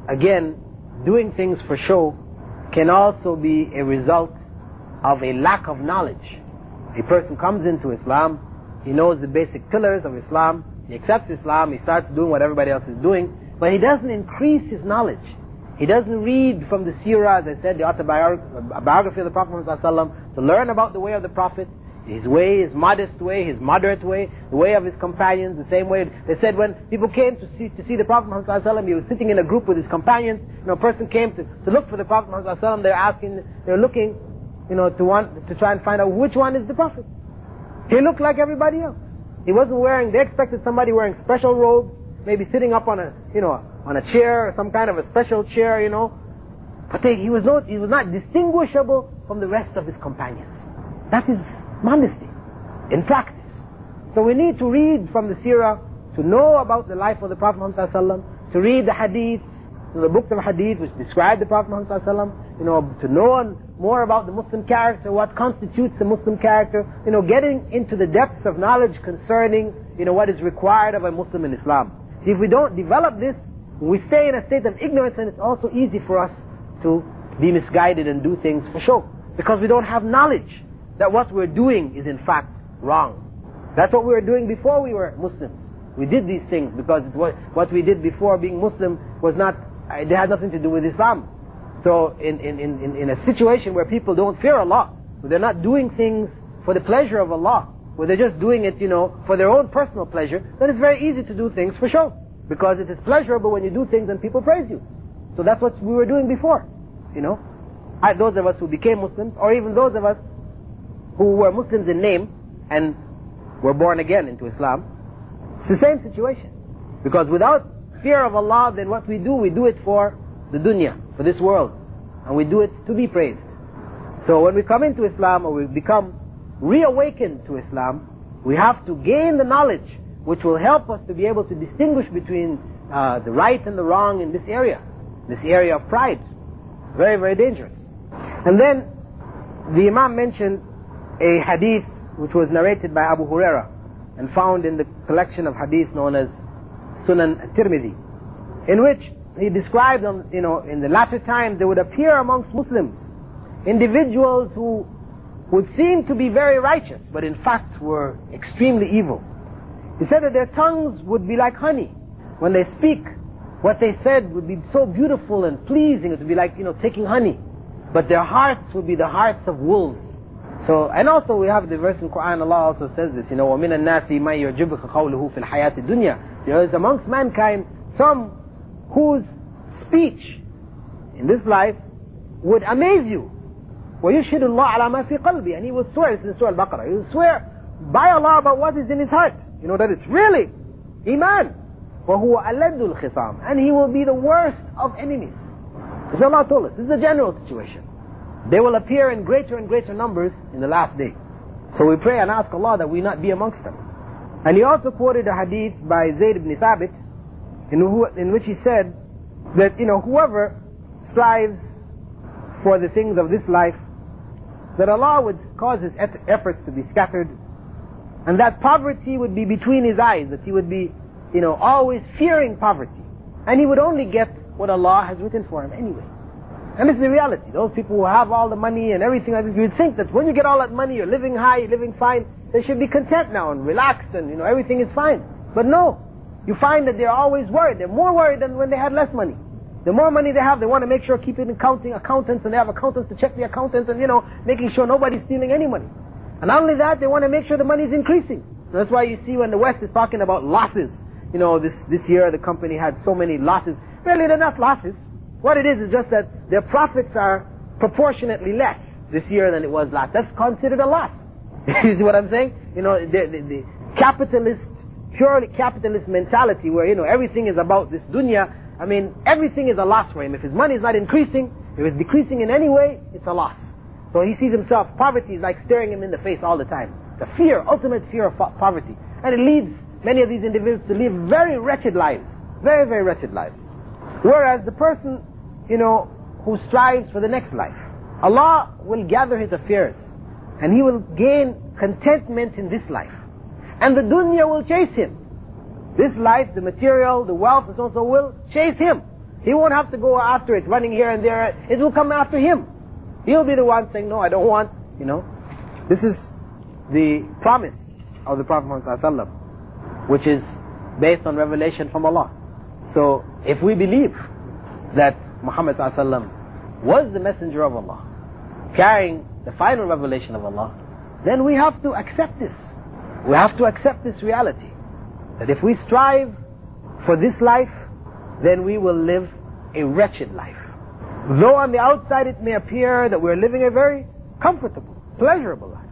again, doing things for show can also be a result of a lack of knowledge. A person comes into Islam, he knows the basic pillars of Islam, he accepts Islam, he starts doing what everybody else is doing, but he doesn't increase his knowledge. He doesn't read from the seerah, as I said, the autobiography of the Prophet to learn about the way of the Prophet, his way, his modest way, his moderate way, the way of his companions, the same way. They said when people came to see, to see the Prophet ﷺ, he was sitting in a group with his companions, you know, a person came to, to look for the Prophet ﷺ, they're asking, they're looking, you know, to want, to try and find out which one is the Prophet. He looked like everybody else. He wasn't wearing, they expected somebody wearing special robes, maybe sitting up on a, you know, on a chair, some kind of a special chair, you know. But they, he was not, he was not distinguishable from the rest of his companions. That is modesty in practice. So we need to read from the seerah to know about the life of the Prophet Muhammad to read the hadiths, the books of hadith which describe the Prophet Muhammad you know, to know more about the Muslim character, what constitutes the Muslim character, you know, getting into the depths of knowledge concerning, you know, what is required of a Muslim in Islam. See, if we don't develop this, we stay in a state of ignorance, and it's also easy for us to be misguided and do things for show. Because we don't have knowledge that what we're doing is in fact wrong. That's what we were doing before we were Muslims. We did these things because was, what we did before being Muslim was not, uh, it had nothing to do with Islam. So in, in, in, in a situation where people don't fear Allah, where they're not doing things for the pleasure of Allah, where they're just doing it, you know, for their own personal pleasure, then it's very easy to do things for show. Because it is pleasurable when you do things and people praise you. So that's what we were doing before, you know. I, those of us who became Muslims, or even those of us who were Muslims in name and were born again into Islam, it's the same situation. Because without fear of Allah, then what we do, we do it for the dunya, for this world. And we do it to be praised. So when we come into Islam or we become reawakened to Islam, we have to gain the knowledge which will help us to be able to distinguish between uh, the right and the wrong in this area, this area of pride. Very, very dangerous. And then the Imam mentioned a hadith which was narrated by Abu Huraira and found in the collection of hadith known as Sunan Tirmidhi, in which he described, you know, in the latter times there would appear amongst Muslims individuals who would seem to be very righteous, but in fact were extremely evil. He said that their tongues would be like honey. When they speak, what they said would be so beautiful and pleasing, it would be like, you know, taking honey. But their hearts would be the hearts of wolves. So, and also we have the verse in Quran, Allah also says this, you know, وَمِنَ النَّاسِ مَنْ يُعْجِبُكَ قَوْلُهُ فِي الْحَيَاةِ الدُّنْيَا There is amongst mankind some whose speech in this life would amaze you. وَيُشْهِدُ اللَّهَ عَلَى مَا فِي قَلْبِي And he will swear, this is in Surah Al-Baqarah, he will swear by Allah about what is in his heart. You know that it's really Iman. وَهُوَ أَلَدُّ الْخِصَامِ And he will be the worst of enemies. As Allah told us, this is a general situation. They will appear in greater and greater numbers in the last day. So we pray and ask Allah that we not be amongst them. And he also quoted a hadith by Zayd ibn Thabit in, who, in which he said that, you know, whoever strives for the things of this life, that Allah would cause his efforts to be scattered, and that poverty would be between his eyes, that he would be, you know, always fearing poverty. And he would only get what Allah has written for him anyway. And this is the reality. Those people who have all the money and everything like this, you'd think that when you get all that money, you're living high, you're living fine, they should be content now and relaxed and, you know, everything is fine. But no. You find that they're always worried. They're more worried than when they had less money. The more money they have, they want to make sure keep it in counting accountants and they have accountants to check the accountants and, you know, making sure nobody's stealing any money. And not only that, they want to make sure the money is increasing. That's why you see when the West is talking about losses. You know, this, this year the company had so many losses. Really, they're not losses. What it is is just that their profits are proportionately less this year than it was last. That's considered a loss. you see what I'm saying? You know, the, the, the capitalist, purely capitalist mentality where, you know, everything is about this dunya. I mean, everything is a loss for him. If his money is not increasing, if it's decreasing in any way, it's a loss. So he sees himself, poverty is like staring him in the face all the time. The fear, ultimate fear of poverty. And it leads many of these individuals to live very wretched lives. Very, very wretched lives. Whereas the person, you know, who strives for the next life, Allah will gather his affairs and he will gain contentment in this life. And the dunya will chase him. This life, the material, the wealth, and so on, so will chase him. He won't have to go after it, running here and there. It will come after him. He'll be the one saying, no, I don't want, you know. This is the promise of the Prophet Muhammad which is based on revelation from Allah. So if we believe that Muhammad was the messenger of Allah, carrying the final revelation of Allah, then we have to accept this. We have to accept this reality. That if we strive for this life, then we will live a wretched life. Though on the outside it may appear that we're living a very comfortable, pleasurable life,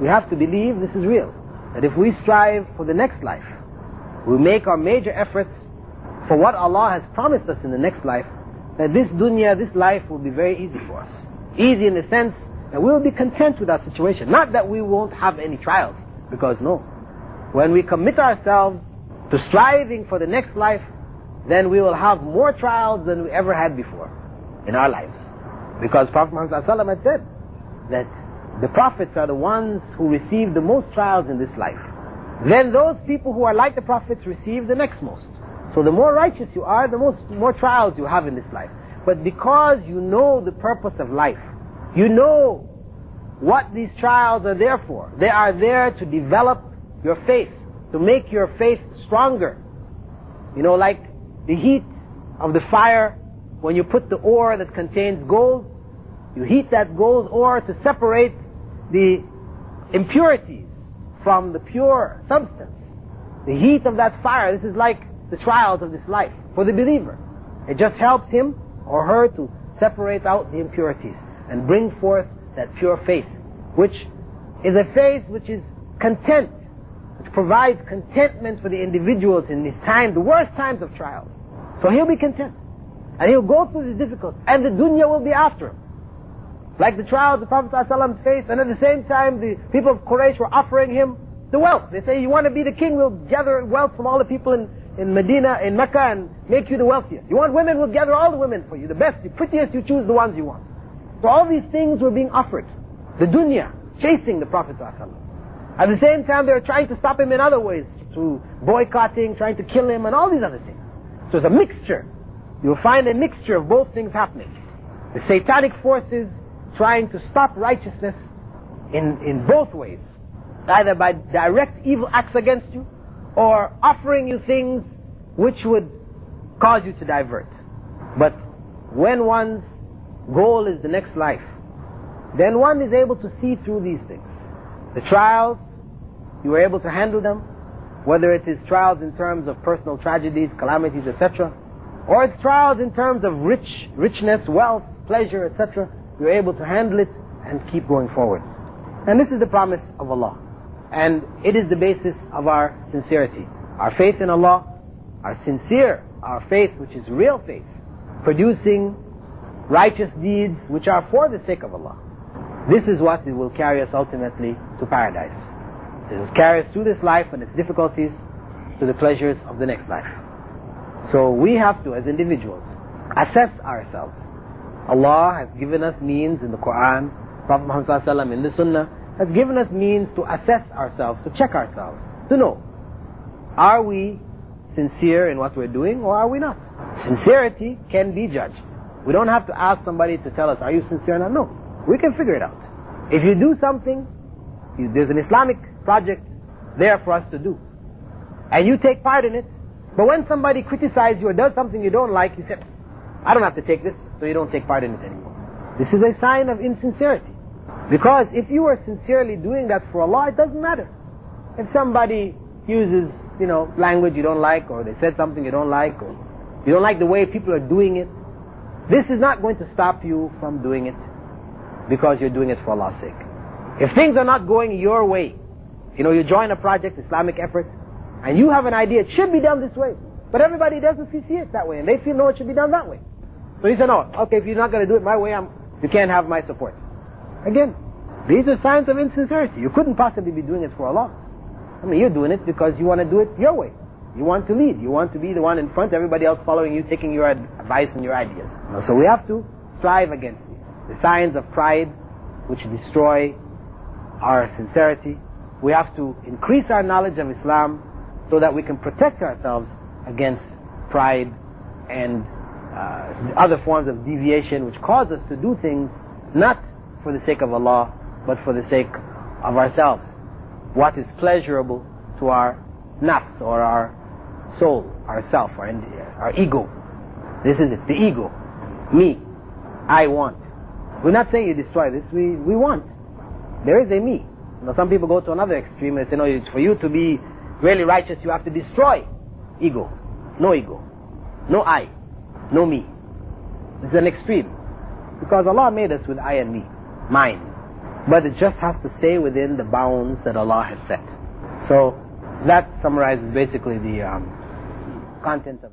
we have to believe this is real. That if we strive for the next life, we make our major efforts for what Allah has promised us in the next life, that this dunya, this life will be very easy for us. Easy in the sense that we will be content with our situation. Not that we won't have any trials, because no. When we commit ourselves to striving for the next life, then we will have more trials than we ever had before in our lives. Because Prophet Muhammad had said that the prophets are the ones who receive the most trials in this life. Then those people who are like the prophets receive the next most. So the more righteous you are, the most, more trials you have in this life. But because you know the purpose of life, you know what these trials are there for. They are there to develop your faith, to make your faith stronger. You know, like the heat of the fire, when you put the ore that contains gold, you heat that gold ore to separate the impurities from the pure substance. The heat of that fire, this is like the trials of this life for the believer. It just helps him or her to separate out the impurities and bring forth that pure faith, which is a faith which is content, which provides contentment for the individuals in these times, the worst times of trials. So he'll be content. And he'll go through the difficulties. And the dunya will be after him. Like the trials the Prophet ﷺ faced, and at the same time the people of Quraysh were offering him the wealth. They say, you want to be the king, we'll gather wealth from all the people in, in Medina, in Mecca, and make you the wealthiest. You want women, we'll gather all the women for you. The best, the prettiest, you choose the ones you want. So all these things were being offered. The dunya, chasing the Prophet ﷺ. At the same time, they were trying to stop him in other ways, through boycotting, trying to kill him, and all these other things. So it's a mixture. You'll find a mixture of both things happening. The satanic forces trying to stop righteousness in, in both ways. Either by direct evil acts against you, or offering you things which would cause you to divert. But when one's goal is the next life, then one is able to see through these things. The trials, you are able to handle them, whether it is trials in terms of personal tragedies, calamities, etc., or it's trials in terms of rich, richness, wealth, pleasure, etc., you're able to handle it and keep going forward. And this is the promise of Allah. And it is the basis of our sincerity. Our faith in Allah, our sincere, our faith which is real faith, producing righteous deeds which are for the sake of Allah. This is what will carry us ultimately to paradise. It will carry us through this life and its difficulties to the pleasures of the next life. So we have to, as individuals, assess ourselves. Allah has given us means in the Quran, Prophet Muhammad in the Sunnah, has given us means to assess ourselves, to check ourselves, to know, are we sincere in what we're doing or are we not? Sincerity can be judged. We don't have to ask somebody to tell us, are you sincere or not? No. We can figure it out. If you do something, there's an Islamic project there for us to do. And you take part in it, but when somebody criticizes you or does something you don't like, you say, I don't have to take this, so you don't take part in it anymore. This is a sign of insincerity. Because if you are sincerely doing that for Allah, it doesn't matter. If somebody uses, you know, language you don't like, or they said something you don't like, or you don't like the way people are doing it, this is not going to stop you from doing it because you're doing it for Allah's sake. If things are not going your way, you know, you join a project, Islamic effort, and you have an idea, it should be done this way. But everybody doesn't see it that way, and they feel, no, it should be done that way. So he said, no, okay, if you're not going to do it my way, I'm, you can't have my support. Again, these are signs of insincerity. You couldn't possibly be doing it for Allah. I mean, you're doing it because you want to do it your way. You want to lead. You want to be the one in front, everybody else following you, taking your advice and your ideas. So we have to strive against these. The signs of pride, which destroy our sincerity. We have to increase our knowledge of Islam so that we can protect ourselves against pride and uh, other forms of deviation which cause us to do things not for the sake of Allah, but for the sake of ourselves. What is pleasurable to our nafs or our soul, ourself, our, our ego. This is it, the ego. Me. I want. We're not saying you destroy this, we, we want. There is a me. Know, some people go to another extreme and say, no, for you to be really righteous, you have to destroy ego. No ego. No I. No me. This is an extreme. Because Allah made us with I and me. Mine. But it just has to stay within the bounds that Allah has set. So, that summarizes basically the um, content of